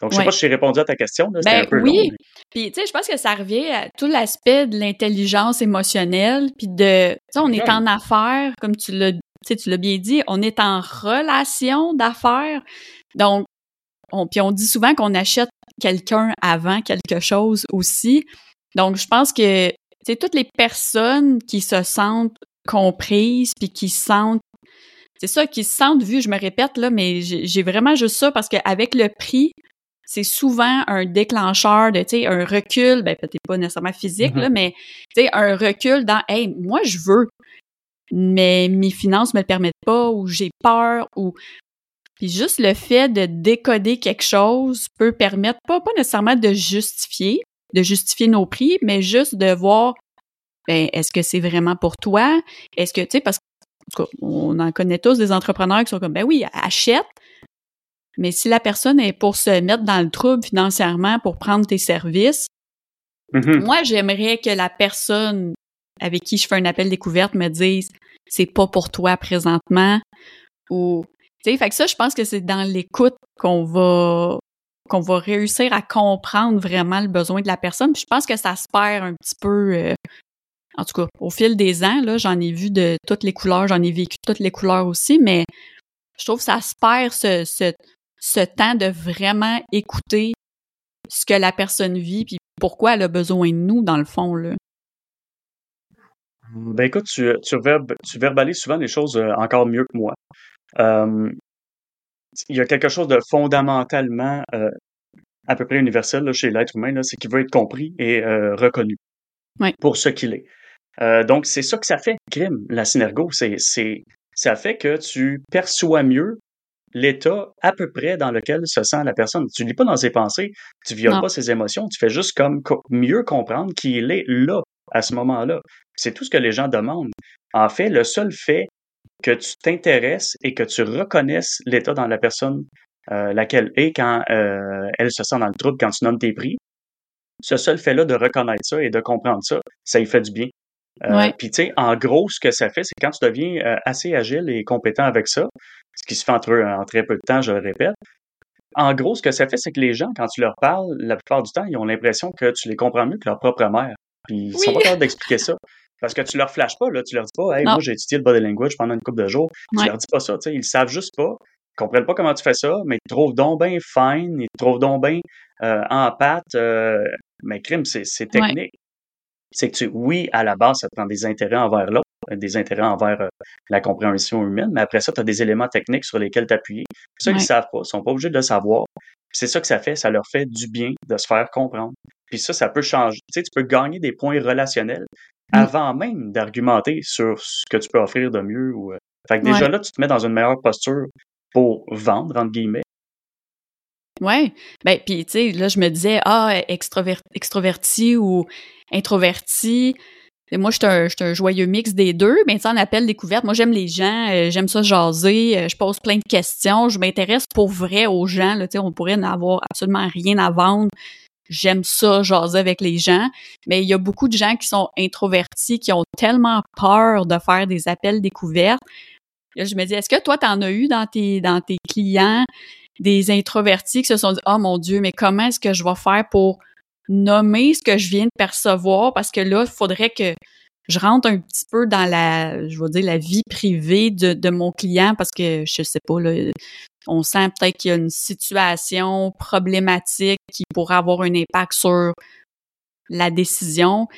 Donc, je sais pas si j'ai répondu à ta question. Là, ben, un peu oui. Puis, tu sais, je pense que ça revient à tout l'aspect de l'intelligence émotionnelle, puis de, tu sais, on est en affaires, comme tu l'as tu l'as bien dit, on est en relation d'affaires. Donc, on, puis on dit souvent qu'on achète quelqu'un avant quelque chose aussi. Donc, je pense que c'est toutes les personnes qui se sentent comprises puis qui sentent c'est ça qui se sentent vues, je me répète là mais j'ai vraiment juste ça parce qu'avec le prix c'est souvent un déclencheur de, tu sais, un recul, ben peut-être pas nécessairement physique, là, mm-hmm. mais, tu sais, un recul dans, hey, moi, je veux, mais mes finances me le permettent pas, ou j'ai peur, ou... Puis juste le fait de décoder quelque chose peut permettre, pas, pas nécessairement de justifier, de justifier nos prix, mais juste de voir, ben, est-ce que c'est vraiment pour toi? Est-ce que, tu sais, parce qu'on en connaît tous des entrepreneurs qui sont comme, ben oui, achète, mais si la personne est pour se mettre dans le trouble financièrement pour prendre tes services, mm-hmm. moi, j'aimerais que la personne avec qui je fais un appel découverte me dise c'est pas pour toi présentement ou tu sais fait que ça je pense que c'est dans l'écoute qu'on va qu'on va réussir à comprendre vraiment le besoin de la personne puis je pense que ça se perd un petit peu euh, en tout cas au fil des ans là j'en ai vu de toutes les couleurs j'en ai vécu toutes les couleurs aussi mais je trouve que ça se perd ce, ce ce temps de vraiment écouter ce que la personne vit puis pourquoi elle a besoin de nous dans le fond là. Ben écoute, tu, tu, verbalises souvent les choses euh, encore mieux que moi. il y a quelque chose de fondamentalement euh, à peu près universel chez l'être humain, c'est qu'il veut être compris et euh, reconnu pour ce qu'il est. donc, c'est ça que ça fait, Grim, la synergo. C'est, c'est, ça fait que tu perçois mieux l'état à peu près dans lequel se sent la personne. Tu ne lis pas dans ses pensées, tu violes pas ses émotions, tu fais juste comme mieux comprendre qu'il est là à ce moment-là. C'est tout ce que les gens demandent. En fait, le seul fait que tu t'intéresses et que tu reconnaisses l'état dans la personne euh, laquelle est quand euh, elle se sent dans le trouble, quand tu nommes tes prix, ce seul fait-là de reconnaître ça et de comprendre ça, ça y fait du bien. Euh, Puis tu sais, en gros, ce que ça fait, c'est quand tu deviens euh, assez agile et compétent avec ça, ce qui se fait entre, en très peu de temps, je le répète. En gros, ce que ça fait, c'est que les gens, quand tu leur parles, la plupart du temps, ils ont l'impression que tu les comprends mieux que leur propre mère. Puis ils sont pas capables d'expliquer ça. Parce que tu leur flashes pas, là. Tu leur dis pas, hey, moi, j'ai étudié le body language pendant une couple de jours. Tu leur dis pas ça, tu sais. Ils savent juste pas. Ils comprennent pas comment tu fais ça, mais ils te trouvent donc bien fine, ils te trouvent donc bien euh, en pâte. Euh, mais crime, c'est technique. C'est que tu, oui, à la base, ça te prend des intérêts envers l'autre, des intérêts envers euh, la compréhension humaine, mais après ça, tu as des éléments techniques sur lesquels t'appuyer. Ça, ils savent pas, ils sont pas obligés de le savoir. C'est ça que ça fait, ça leur fait du bien de se faire comprendre. Puis ça, ça peut changer. Tu sais, tu peux gagner des points relationnels mm. avant même d'argumenter sur ce que tu peux offrir de mieux. Ou, euh. Fait que déjà là, tu te mets dans une meilleure posture pour vendre, entre guillemets. Ouais. Ben, puis tu sais, là, je me disais, ah, extroverti ou introverti. Et moi, je suis un, un, joyeux mix des deux, mais tu en appel découverte. Moi, j'aime les gens, euh, j'aime ça jaser, euh, je pose plein de questions, je m'intéresse pour vrai aux gens. Là, on pourrait n'avoir absolument rien à vendre. J'aime ça, jaser avec les gens. Mais il y a beaucoup de gens qui sont introvertis, qui ont tellement peur de faire des appels découvertes. Je me dis, est-ce que toi, tu en as eu dans tes, dans tes clients des introvertis qui se sont dit, oh mon Dieu, mais comment est-ce que je vais faire pour nommer ce que je viens de percevoir parce que là, il faudrait que je rentre un petit peu dans la, je veux dire, la vie privée de, de mon client parce que je sais pas, là, on sent peut-être qu'il y a une situation problématique qui pourrait avoir un impact sur la décision.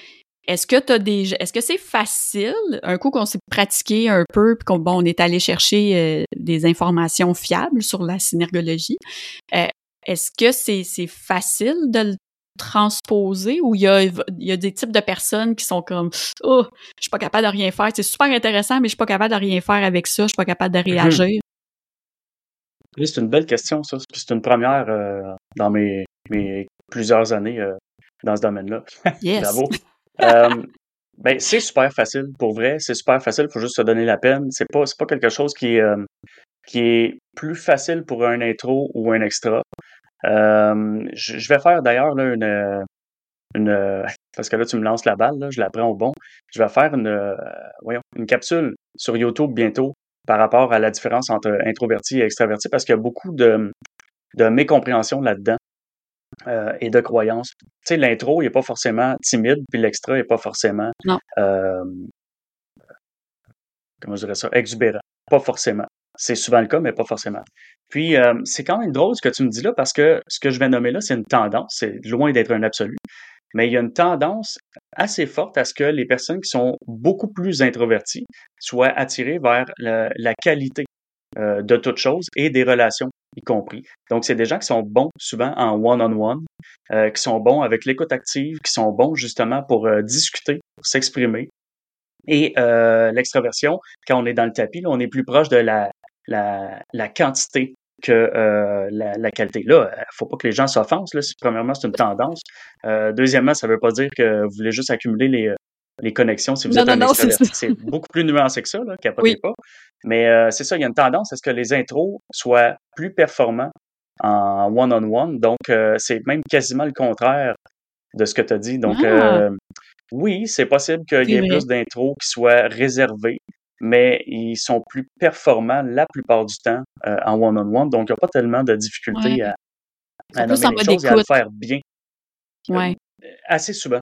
Est-ce que t'as des, est-ce que c'est facile un coup qu'on s'est pratiqué un peu puis qu'on bon, on est allé chercher euh, des informations fiables sur la synergologie. Euh, est-ce que c'est c'est facile de le transposer ou il y a, il y a des types de personnes qui sont comme oh je suis pas capable de rien faire c'est super intéressant mais je suis pas capable de rien faire avec ça. Je suis pas capable de mhm. réagir. Oui, c'est une belle question ça. C'est une première euh, dans mes, mes plusieurs années euh, dans ce domaine-là. Yes. bravo. Euh, ben c'est super facile pour vrai. C'est super facile. Faut juste se donner la peine. C'est pas c'est pas quelque chose qui qui est plus facile pour un intro ou un extra euh, je, vais faire d'ailleurs une, une, parce que là tu me lances la balle, là, je la prends au bon. Je vais faire une, euh, voyons, une capsule sur YouTube bientôt par rapport à la différence entre introverti et extraverti, parce qu'il y a beaucoup de, de mécompréhension là-dedans. Euh, et de croyances. Tu sais, l'intro, il n'est pas forcément timide, puis l'extra n'est pas forcément, euh, comment je dirais ça, exubérant. Pas forcément. C'est souvent le cas, mais pas forcément. Puis, euh, c'est quand même drôle ce que tu me dis là, parce que ce que je vais nommer là, c'est une tendance. C'est loin d'être un absolu. Mais il y a une tendance assez forte à ce que les personnes qui sont beaucoup plus introverties soient attirées vers la, qualité euh, de toute chose et des relations y compris. Donc, c'est des gens qui sont bons souvent en one-on-one, euh, qui sont bons avec l'écoute active, qui sont bons justement pour euh, discuter, pour s'exprimer. Et euh, l'extraversion, quand on est dans le tapis, là, on est plus proche de la, la, la quantité que euh, la, la, qualité. Là, il faut pas que les gens s'offensent. Là. Premièrement, c'est une tendance. Euh, deuxièmement, ça veut pas dire que vous voulez juste accumuler les, les connexions si vous êtes un extraverti. C'est beaucoup plus nuancé que ça, là, capotez oui. pas. Mais euh, c'est ça, il y a une tendance à ce que les intros soient plus performants en one-on-one. Donc, euh, c'est même quasiment le contraire de ce que tu as dit. Donc, ah. euh, oui, c'est possible qu'il y ait plus d'intros qui soient réservés, mais ils sont plus performants la plupart du temps euh, en one-on-one. Donc, il n'y a pas tellement de difficultés ouais. à, à nommer les choses et à le faire bien. Ouais. assez souvent.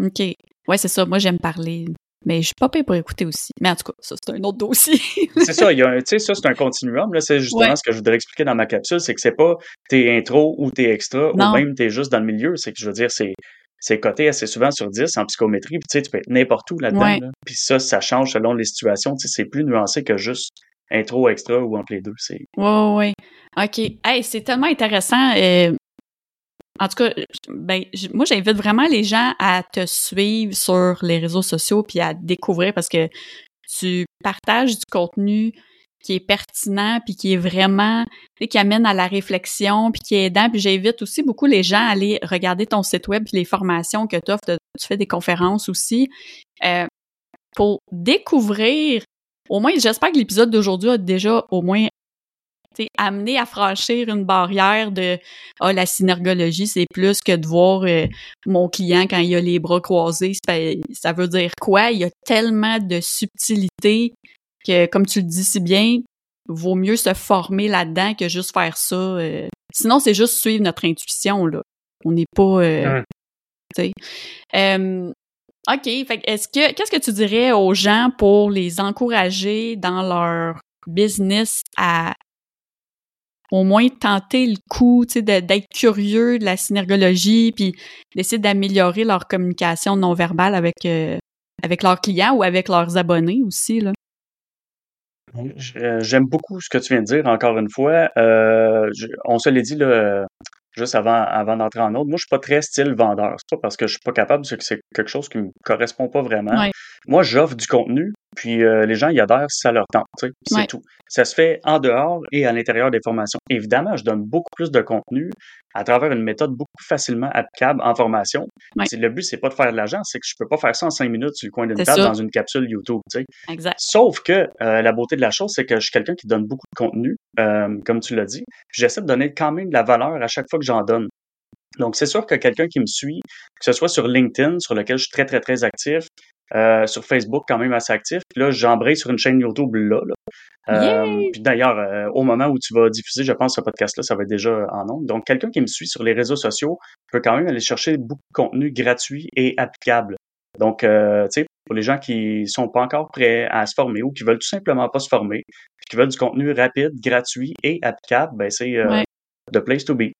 OK. Ouais, c'est ça. Moi, j'aime parler. Mais je suis pas payée pour écouter aussi. Mais en tout cas, ça, c'est un autre dossier. c'est ça, il y a un, tu sais, ça, c'est un continuum. Là, c'est justement Ouais. ce que je voudrais expliquer dans ma capsule, c'est que c'est pas tes intros ou tes extras, Non. ou même t'es juste dans le milieu. C'est que je veux dire, c'est, c'est coté assez souvent sur 10 en psychométrie, puis tu sais, tu peux être n'importe où là-dedans. Ouais. là. Puis ça, ça change selon les situations. Tu sais, c'est plus nuancé que juste intro, extra ou entre les deux. C'est, Ouais. OK. Hey, c'est tellement intéressant. euh, en tout cas, ben, moi, j'invite vraiment les gens à te suivre sur les réseaux sociaux puis à découvrir parce que tu partages du contenu qui est pertinent puis qui est vraiment, qui amène à la réflexion puis qui est aidant. Puis j'invite aussi beaucoup les gens à aller regarder ton site web puis les formations que tu offres. Tu fais des conférences aussi euh, pour découvrir au moins, j'espère que l'épisode d'aujourd'hui a déjà au moins amené à franchir une barrière de ah la synergologie c'est plus que de voir euh, mon client quand il a les bras croisés ça, ça veut dire quoi? Il y a tellement de subtilité que comme tu le dis si bien vaut mieux se former là-dedans que juste faire ça euh. sinon c'est juste suivre notre intuition là on n'est pas euh, Ouais. Euh, OK, fait est-ce que qu'est-ce que tu dirais aux gens pour les encourager dans leur business à au moins tenter le coup, tu sais, d'être curieux de la synergologie, puis d'essayer d'améliorer leur communication non verbale avec euh, avec leurs clients ou avec leurs abonnés aussi là? Euh, J'aime beaucoup ce que tu viens de dire, encore une fois. Euh, on se l'est dit là, juste avant, avant d'entrer en autre. Moi, je suis pas très style vendeur. C'est pas parce que je suis pas capable, c'est que c'est quelque chose qui me correspond pas vraiment. Ouais. Moi, j'offre du contenu, puis euh, les gens y adhèrent si ça leur tente. C'est Ouais. tout. Ça se fait en dehors et à l'intérieur des formations. Évidemment, je donne beaucoup plus de contenu à travers une méthode beaucoup facilement applicable en formation. Ouais. Le but, c'est pas de faire de l'argent, c'est que je peux pas faire ça en cinq minutes sur le coin d'une table ça. dans une capsule YouTube. tu sais. Exact. Sauf que euh, la beauté de la chose, c'est que je suis quelqu'un qui donne beaucoup de contenu, euh, comme tu l'as dit. J'essaie de donner quand même de la valeur à chaque fois que j'en donne. Donc, c'est sûr que quelqu'un qui me suit, que ce soit sur LinkedIn, sur lequel je suis très, très, très actif, euh, sur Facebook, quand même assez actif. Puis là, j'embraye sur une chaîne YouTube là. là. Euh, puis d'ailleurs, euh, au moment où tu vas diffuser, je pense, ce podcast-là, ça va être déjà en ondes. Donc, quelqu'un qui me suit sur les réseaux sociaux peut quand même aller chercher beaucoup de contenu gratuit et applicable. Donc, tu sais, pour les gens qui sont pas encore prêts à se former ou qui veulent tout simplement pas se former, puis qui veulent du contenu rapide, gratuit et applicable, ben c'est Ouais. the place to be.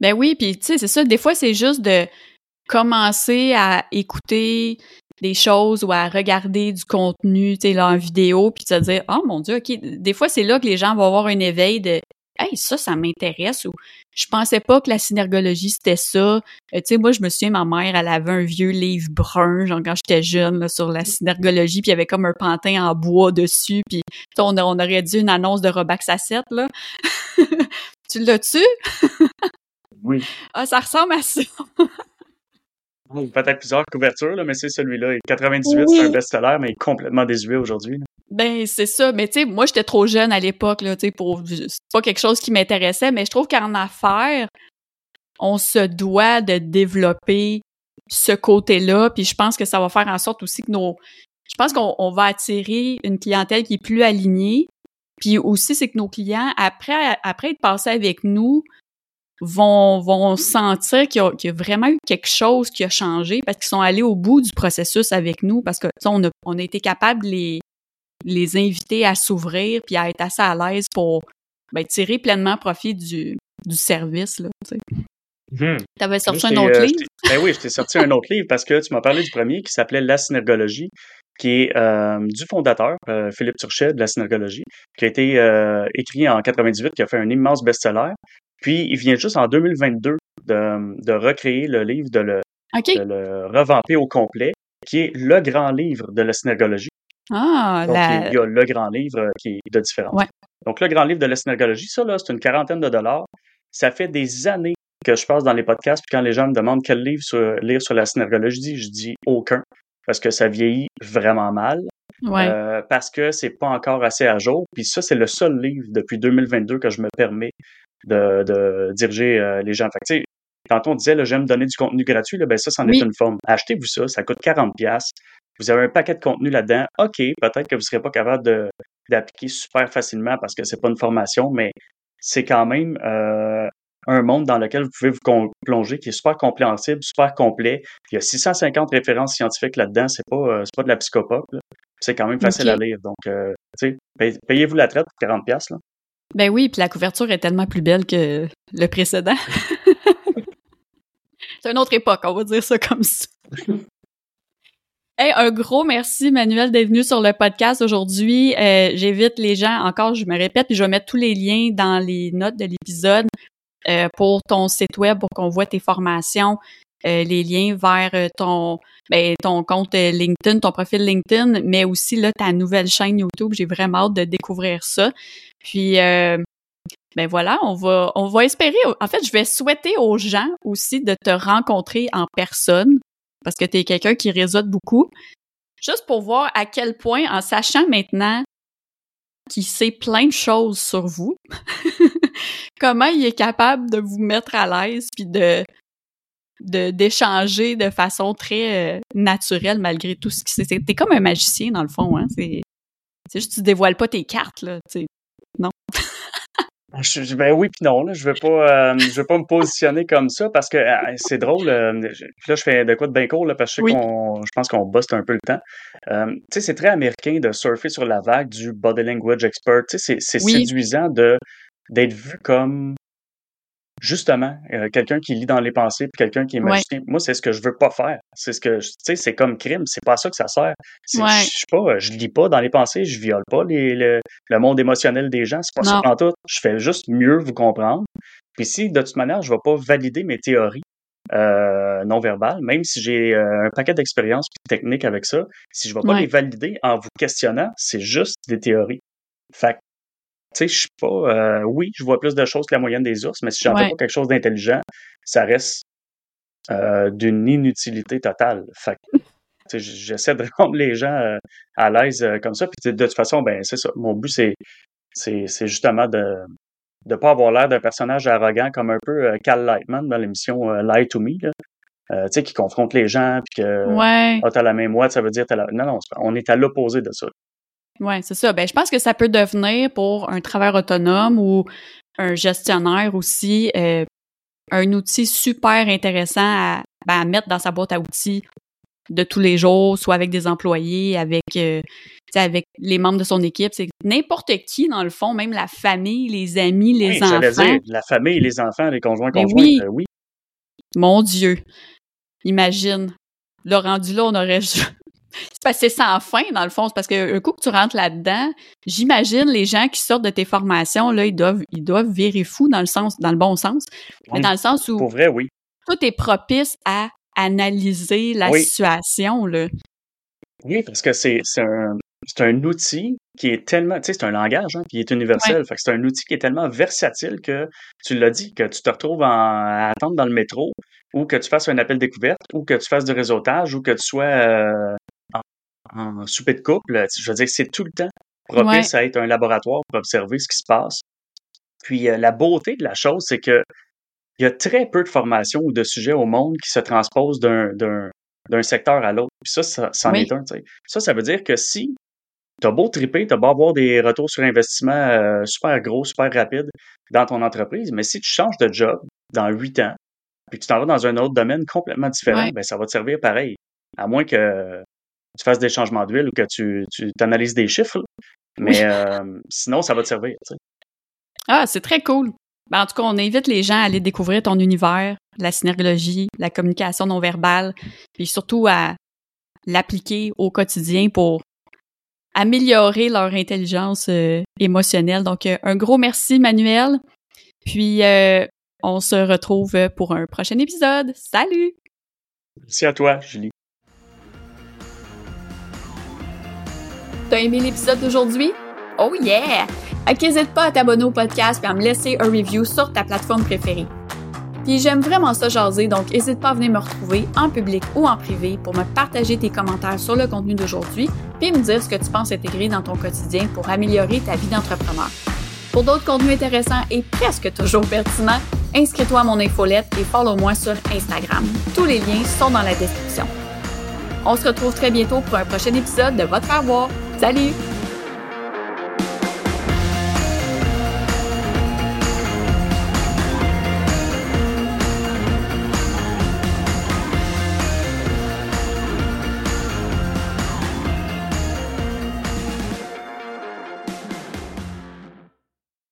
Ben oui, puis tu sais, c'est ça. Des fois, c'est juste de commencer à écouter des choses ou à regarder du contenu, tu sais, là, en vidéo, puis se dire, oh mon Dieu, OK. Des fois, c'est là que les gens vont avoir un éveil de, hey, ça, ça m'intéresse ou je pensais pas que la synergologie, c'était ça. Euh, tu sais, moi, je me souviens, ma mère, elle avait un vieux livre brun, genre quand j'étais jeune, là, sur la synergologie, puis il y avait comme un pantin en bois dessus, puis on, on aurait dit une annonce de Robax à 7, là. tu l'as-tu? Oui. Ah, ça ressemble à ça. Peut-être plusieurs couvertures, là, mais c'est celui-là. Et 98, Oui. c'est un best-seller, mais il est complètement désuet aujourd'hui. Ben, c'est ça. Mais tu sais, moi, j'étais trop jeune à l'époque, là, tu sais, pour... C'est pas quelque chose qui m'intéressait, mais je trouve qu'en affaires, on se doit de développer ce côté-là, puis je pense que ça va faire en sorte aussi que nos... Je pense qu'on on va attirer une clientèle qui est plus alignée, puis aussi, c'est que nos clients, après, après être passés avec nous, vont, vont sentir qu'il y, a, qu'il y a vraiment eu quelque chose qui a changé parce qu'ils sont allés au bout du processus avec nous, parce que tu sais, on a, on a été capable de les, les inviter à s'ouvrir puis à être assez à l'aise pour ben, tirer pleinement profit du, du service. Là, tu sais. T'avais sorti un autre euh, livre? Ben oui, je t'ai sorti un autre livre parce que tu m'as parlé du premier qui s'appelait La synergologie. qui est euh, du fondateur, euh, Philippe Turchet, de la synergologie, qui a été euh, écrit en 98, qui a fait un immense best-seller. Puis, il vient juste en 2022 de, de recréer le livre, de le, de le revamper au complet, qui est le grand livre de la synergologie. Ah, Donc, il y a le grand livre qui est de différence. Ouais. Donc, le grand livre de la synergologie, ça, là, c'est une quarantaine de dollars. Ça fait des années que je passe dans les podcasts, puis quand les gens me demandent quel livre sur, lire sur la synergologie, je dis aucun, parce que ça vieillit vraiment mal. Ouais. Euh, parce que c'est pas encore assez à jour. Puis ça, c'est le seul livre depuis 2022 que je me permets de, de diriger euh, les gens. Fait que, tu sais, tantôt on disait, j'aime donner du contenu gratuit, là, ben ça, c'en Oui. est une forme. Achetez-vous ça, ça coûte 40 pièces. Vous avez un paquet de contenu là-dedans. OK, peut-être que vous serez pas capable de d'appliquer super facilement parce que c'est pas une formation, mais c'est quand même euh, un monde dans lequel vous pouvez vous plonger qui est super compréhensible, super complet. Il y a 650 références scientifiques là-dedans, c'est pas euh, c'est pas de la psychopop. C'est quand même facile à lire. Donc, euh, tu sais, pay- payez-vous la traite pour 40 pièces là. Ben oui, puis la couverture est tellement plus belle que le précédent. C'est une autre époque, on va dire ça comme ça. Hey, un gros merci, Manuel, d'être venu sur le podcast aujourd'hui. Euh, J'invite les gens, encore, je me répète, puis je vais mettre tous les liens dans les notes de l'épisode euh, pour ton site web, pour qu'on voit tes formations, euh, les liens vers euh, ton ben, ton compte LinkedIn, ton profil LinkedIn, mais aussi là, ta nouvelle chaîne YouTube. J'ai vraiment hâte de découvrir ça. Puis euh, ben voilà, on va on va espérer. En fait, je vais souhaiter aux gens aussi de te rencontrer en personne parce que tu es quelqu'un qui réseaute beaucoup. Juste pour voir à quel point, en sachant maintenant qu'il sait plein de choses sur vous, comment il est capable de vous mettre à l'aise puis de d'échanger de façon très euh, naturelle malgré tout ce qui c'est. T'es comme un magicien dans le fond, hein. C'est juste que tu dévoiles pas tes cartes là. Je- je- ben oui puis non là, je veux pas euh, je veux pas me positionner comme ça parce que euh, c'est drôle euh, là je fais de quoi de bien court là parce que je sais Oui. qu'on je pense qu'on bosse un peu le temps. Tu sais c'est très américain de surfer sur la vague du body language expert, tu sais c'est c'est Oui. séduisant de d'être vu comme justement euh, quelqu'un qui lit dans les pensées puis quelqu'un qui est Ouais. magicien. Moi c'est ce que je veux pas faire. C'est ce que tu sais c'est comme crime, c'est pas ça que ça sert. Ouais. Je je sais pas, je lis pas dans les pensées, je viole pas les, le, le monde émotionnel des gens, c'est pas ça en tout. Je fais juste mieux vous comprendre. Puis si de toute manière, je vais pas valider mes théories euh, non verbales, même si j'ai euh, un paquet d'expériences et de techniques avec ça, si je vais pas Ouais. les valider en vous questionnant, c'est juste des théories. Fait que, tu sais, je suis pas. euh, oui, je vois plus de choses que la moyenne des ours, mais si j'en Ouais. fais pas quelque chose d'intelligent, ça reste euh, d'une inutilité totale. Fait j'essaie de rendre les gens euh, à l'aise comme ça. Puis de toute façon, ben c'est ça. Mon but, c'est c'est c'est justement de de pas avoir l'air d'un personnage arrogant comme un peu Cal Lightman dans l'émission Lie to Me, là. Euh, tu sais, qui confronte les gens, puis que Ouais. ah, t'as la même moite, ça veut dire t'as la... Non, non, c'est pas- on est à l'opposé de ça. Ouais, c'est ça. Ben, je pense que ça peut devenir pour un travailleur autonome ou un gestionnaire aussi euh, un outil super intéressant à, ben, à mettre dans sa boîte à outils de tous les jours, soit avec des employés, avec euh, avec les membres de son équipe. C'est n'importe qui, dans le fond, même la famille, les amis, les Oui, enfants. dire, la famille, les enfants, les conjoints, conjointes, oui. euh, oui. Mon Dieu. Imagine. Le rendu là, on aurait. C'est parce que c'est sans fin, dans le fond. C'est parce que un coup que tu rentres là-dedans, j'imagine les gens qui sortent de tes formations, là, ils doivent, ils doivent virer fous dans le sens, dans le bon sens. Mais dans le sens où Pour vrai, oui. tout est propice à analyser la Oui. situation, là. Oui, parce que c'est c'est un, c'est un outil qui est tellement, tu sais, c'est un langage hein, qui est universel. Fait que c'est un outil qui est tellement versatile que tu l'as dit, que tu te retrouves en, à attendre dans le métro, ou que tu fasses un appel découverte, ou que tu fasses du réseautage, ou que tu sois euh, en, souper de couple. Je veux dire, c'est tout le temps propice à être un laboratoire pour observer ce qui se passe. Puis euh, la beauté de la chose, c'est que il y a très peu de formations ou de sujets au monde qui se transposent d'un secteur à l'autre. Puis ça, ça c'en Oui. est un. tu sais. Ça, ça veut dire que si t'as beau triper, t'as beau avoir des retours sur investissement euh, super gros, super rapides dans ton entreprise, mais si tu changes de job dans huit ans, puis tu t'en vas dans un autre domaine complètement différent, Ouais. ben ça va te servir pareil. À moins que tu fasses des changements d'huile ou que tu, tu analyses des chiffres. là. Mais euh, sinon, ça va te servir. Ah, c'est très cool. Ben, en tout cas, on invite les gens à aller découvrir ton univers, la synergologie, la communication non verbale, puis surtout à, l'appliquer au quotidien pour améliorer leur intelligence euh, émotionnelle. Donc, euh, un gros merci, Manuel. Puis, euh, on se retrouve pour un prochain épisode. Salut! Merci à toi, Julie. T'as aimé l'épisode d'aujourd'hui? Oh yeah! N'hésite pas à t'abonner au podcast et à me laisser un review sur ta plateforme préférée. Puis j'aime vraiment ça jaser, donc n'hésite pas à venir me retrouver en public ou en privé pour me partager tes commentaires sur le contenu d'aujourd'hui, puis me dire ce que tu penses intégrer dans ton quotidien pour améliorer ta vie d'entrepreneur. Pour d'autres contenus intéressants et presque toujours pertinents, inscris-toi à mon infolette et follow-moi sur Instagram. Tous les liens sont dans la description. On se retrouve très bientôt pour un prochain épisode de Votre Faire. Salut.